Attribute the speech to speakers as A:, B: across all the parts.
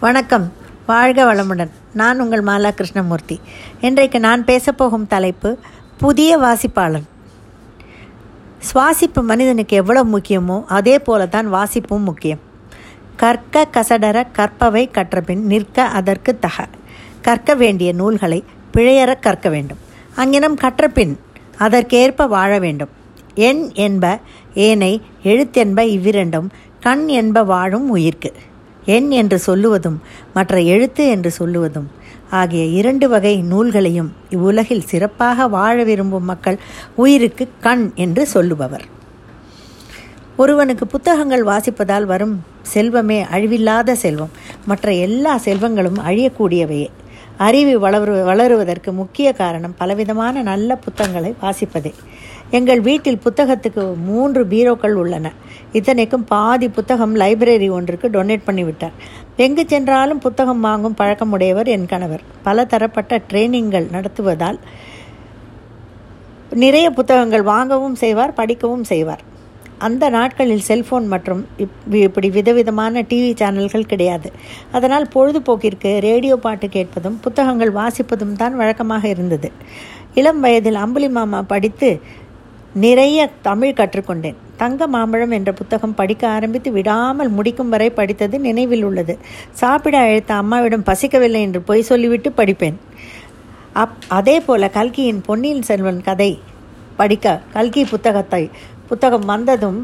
A: வணக்கம். வாழ்க வளமுடன். நான் உங்கள் மாலா கிருஷ்ணமூர்த்தி. இன்றைக்கு நான் பேசப்போகும் தலைப்பு புதிய வாசிப்பாளன். சுவாசிப்பு மனிதனுக்கு எவ்வளவு முக்கியமோ அதே போல தான் வாசிப்பும் முக்கியம். கற்க கசடர கற்பவை கற்றபின் நிற்க அதற்கு தக. கற்க வேண்டிய நூல்களை பிழையற கற்க வேண்டும். அங்கினம் கற்றபின் அதற்கேற்ப வாழ வேண்டும். எண் என்ப ஏனை எழுத்தென்ப இவ்விரண்டும் கண் என்ப வாழும் உயிர்க்கு. எண் என்று சொல்லுவதும் மற்ற எழுத்து என்று சொல்லுவதும். ஆகிய இரண்டு வகை நூல்களையும் இவ்வுலகில் சிறப்பாக வாழ விரும்பும் மக்கள் உயிருக்கு கண் என்று சொல்லுபவர். ஒருவனுக்கு புத்தகங்கள் வாசிப்பதால் வரும் செல்வமே அழிவில்லாத செல்வம். மற்ற எல்லா செல்வங்களும் அழியக்கூடியவையே. அறிவு வளரு வளருவதற்கு முக்கிய காரணம் பலவிதமான நல்ல புத்தகங்களை வாசிப்பதே. எங்கள் வீட்டில் புத்தகத்துக்கு மூன்று பீரோக்கள் உள்ளன. இத்தனைக்கும் பாதி புத்தகம் லைப்ரரி ஒன்றுக்கு டொனேட் பண்ணிவிட்டார். எங்கு சென்றாலும் புத்தகம் வாங்கும் பழக்கமுடையவர் என் கணவர். பல தரப்பட்ட ட்ரைனிங்கள் நடத்துவதால் நிறைய புத்தகங்கள் வாங்கவும் செய்வார் படிக்கவும் செய்வார். அந்த நாட்களில் செல்ஃபோன் மற்றும் இப்படி விதவிதமான டிவி சேனல்கள் கிடையாது. அதனால் பொழுதுபோக்கிற்கு ரேடியோ பாட்டு கேட்பதும் புத்தகங்கள் வாசிப்பதும் தான் வழக்கமாக இருந்தது. இளம் வயதில் அம்புலி மாமா படித்து நிறைய தமிழ் கற்றுக்கொண்டேன். தங்க மாம்பழம் என்ற புத்தகம் படிக்க ஆரம்பித்து விடாமல் முடிக்கும் வரை படித்தது நினைவில் உள்ளது. சாப்பிட அழைத்த அம்மாவிடம் பசிக்கவில்லை என்று பொய் சொல்லிவிட்டு படிப்பேன். அப் அதே போல கல்கியின் பொன்னியின் செல்வன் கதை படிக்க கல்கி புத்தகத்தை புத்தகம் வந்ததும்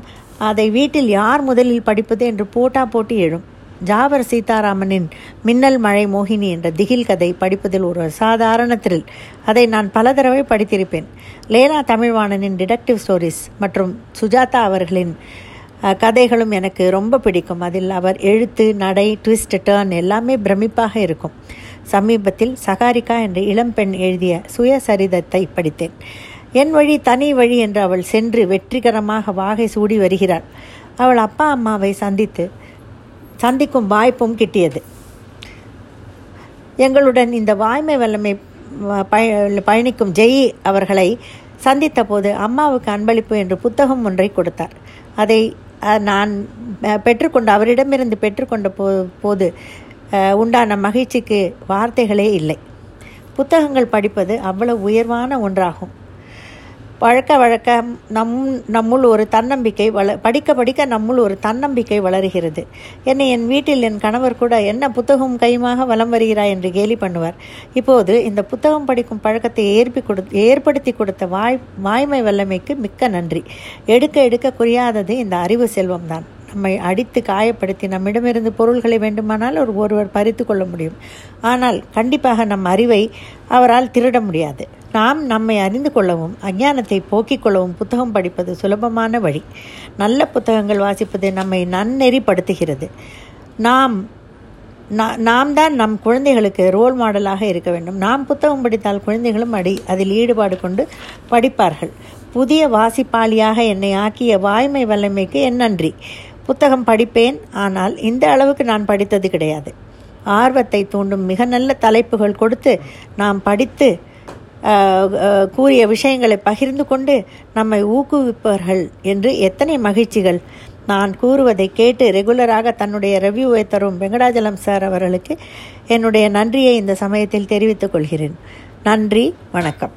A: அதை வீட்டில் யார் முதலில் படிப்பது என்று போட்டா போட்டி எழும். ஜாவர் சீதாராமனின் மின்னல் மழை மோகினி என்ற திகில் கதை படிப்பதில் ஒரு சாதாரண த்ரில் அதை நான் பல தடவை படித்திருப்பேன். லேனா தமிழ்வாணனின் டிடெக்டிவ் ஸ்டோரிஸ் மற்றும் சுஜாதா அவர்களின் கதைகளும் எனக்கு ரொம்ப பிடிக்கும். அதில் அவர் எழுத்து நடை ட்விஸ்ட் டேர்ன் எல்லாமே பிரமிப்பாக இருக்கும். சமீபத்தில் சகாரிகா என்ற இளம்பெண் எழுதிய சுயசரிதத்தை படித்தேன். என் வழி தனி வழி என்று அவள் சென்று வெற்றிகரமாக வாகை சூடி வருகிறாள். அவள் அப்பா அம்மாவை சந்தித்து சந்திக்கும் வாய்ப்பும் கிட்டியது. எங்களுடன் இந்த வாய்மை வல்லமை பயணிக்கும் ஜெய் அவர்களை சந்தித்த போது அம்மாவுக்கு அன்பளிப்பு என்று புத்தகம் ஒன்றை கொடுத்தார். அதை நான் பெற்றுக்கொண்டு அவரிடமிருந்து பெற்றுக்கொண்ட போ போது உண்டான மகிழ்ச்சிக்கு வார்த்தைகளே இல்லை. புத்தகங்கள் படிப்பது அவ்வளவு உயர்வான ஒன்றாகும். பழக்க வழக்க நம் நம்முள் ஒரு தன்னம்பிக்கை வள படிக்க படிக்க நம்முள் ஒரு தன்னம்பிக்கை வளருகிறது. என்னை என் வீட்டில் என் கணவர் கூட என்ன புத்தகம் கையுமாக வலம் வருகிறாய் என்று கேலி பண்ணுவார். இப்போது இந்த புத்தகம் படிக்கும் பழக்கத்தை ஏற்பி கொடு ஏற்படுத்தி கொடுத்த வாய் வாய்மை வல்லமைக்கு மிக்க நன்றி. எடுக்க எடுக்க குறையாதது இந்த அறிவு செல்வம்தான். நம்மை அடித்து காயப்படுத்தி நம்மிடமிருந்து பொருள்களை வேண்டுமானால் ஒரு ஒருவர் பறித்து கொள்ள முடியும். ஆனால் கண்டிப்பாக நம் அறிவை அவரால் திருட முடியாது. நாம் நம்மை அறிந்து கொள்ளவும் அஞ்ஞானத்தை போக்கிக் கொள்ளவும் புத்தகம் படிப்பது சுலபமான வழி. நல்ல புத்தகங்கள் வாசிப்பது நம்மை நன்னெறிப்படுத்துகிறது. நாம் நாம் தான் நம் குழந்தைகளுக்கு ரோல் மாடலாக இருக்க வேண்டும். நாம் புத்தகம் படித்தால் குழந்தைகளும் அடி அதில் ஈடுபாடு கொண்டு படிப்பார்கள். புதிய வாசிப்பாளியாக என்னை ஆக்கிய வாய்மை வல்லமைக்கு என் நன்றி. புத்தகம் படிப்பேன் ஆனால் இந்த அளவுக்கு நான் படித்தது கிடையாது. ஆர்வத்தை தூண்டும் மிக நல்ல தலைப்புகள் கொடுத்து நாம் படித்து கூறிய விஷயங்களை பகிர்ந்து கொண்டு நம்மை ஊக்குவிப்பவர்கள் என்று எத்தனை மகிழ்ச்சிகள். நான் கூறுவதை கேட்டு ரெகுலராக தன்னுடைய ரிவ்யூவை தரும் வெங்கடாஜலம் சார் அவர்களுக்கு என்னுடைய நன்றியை இந்த சமயத்தில் தெரிவித்துக் கொள்கிறேன். நன்றி வணக்கம்.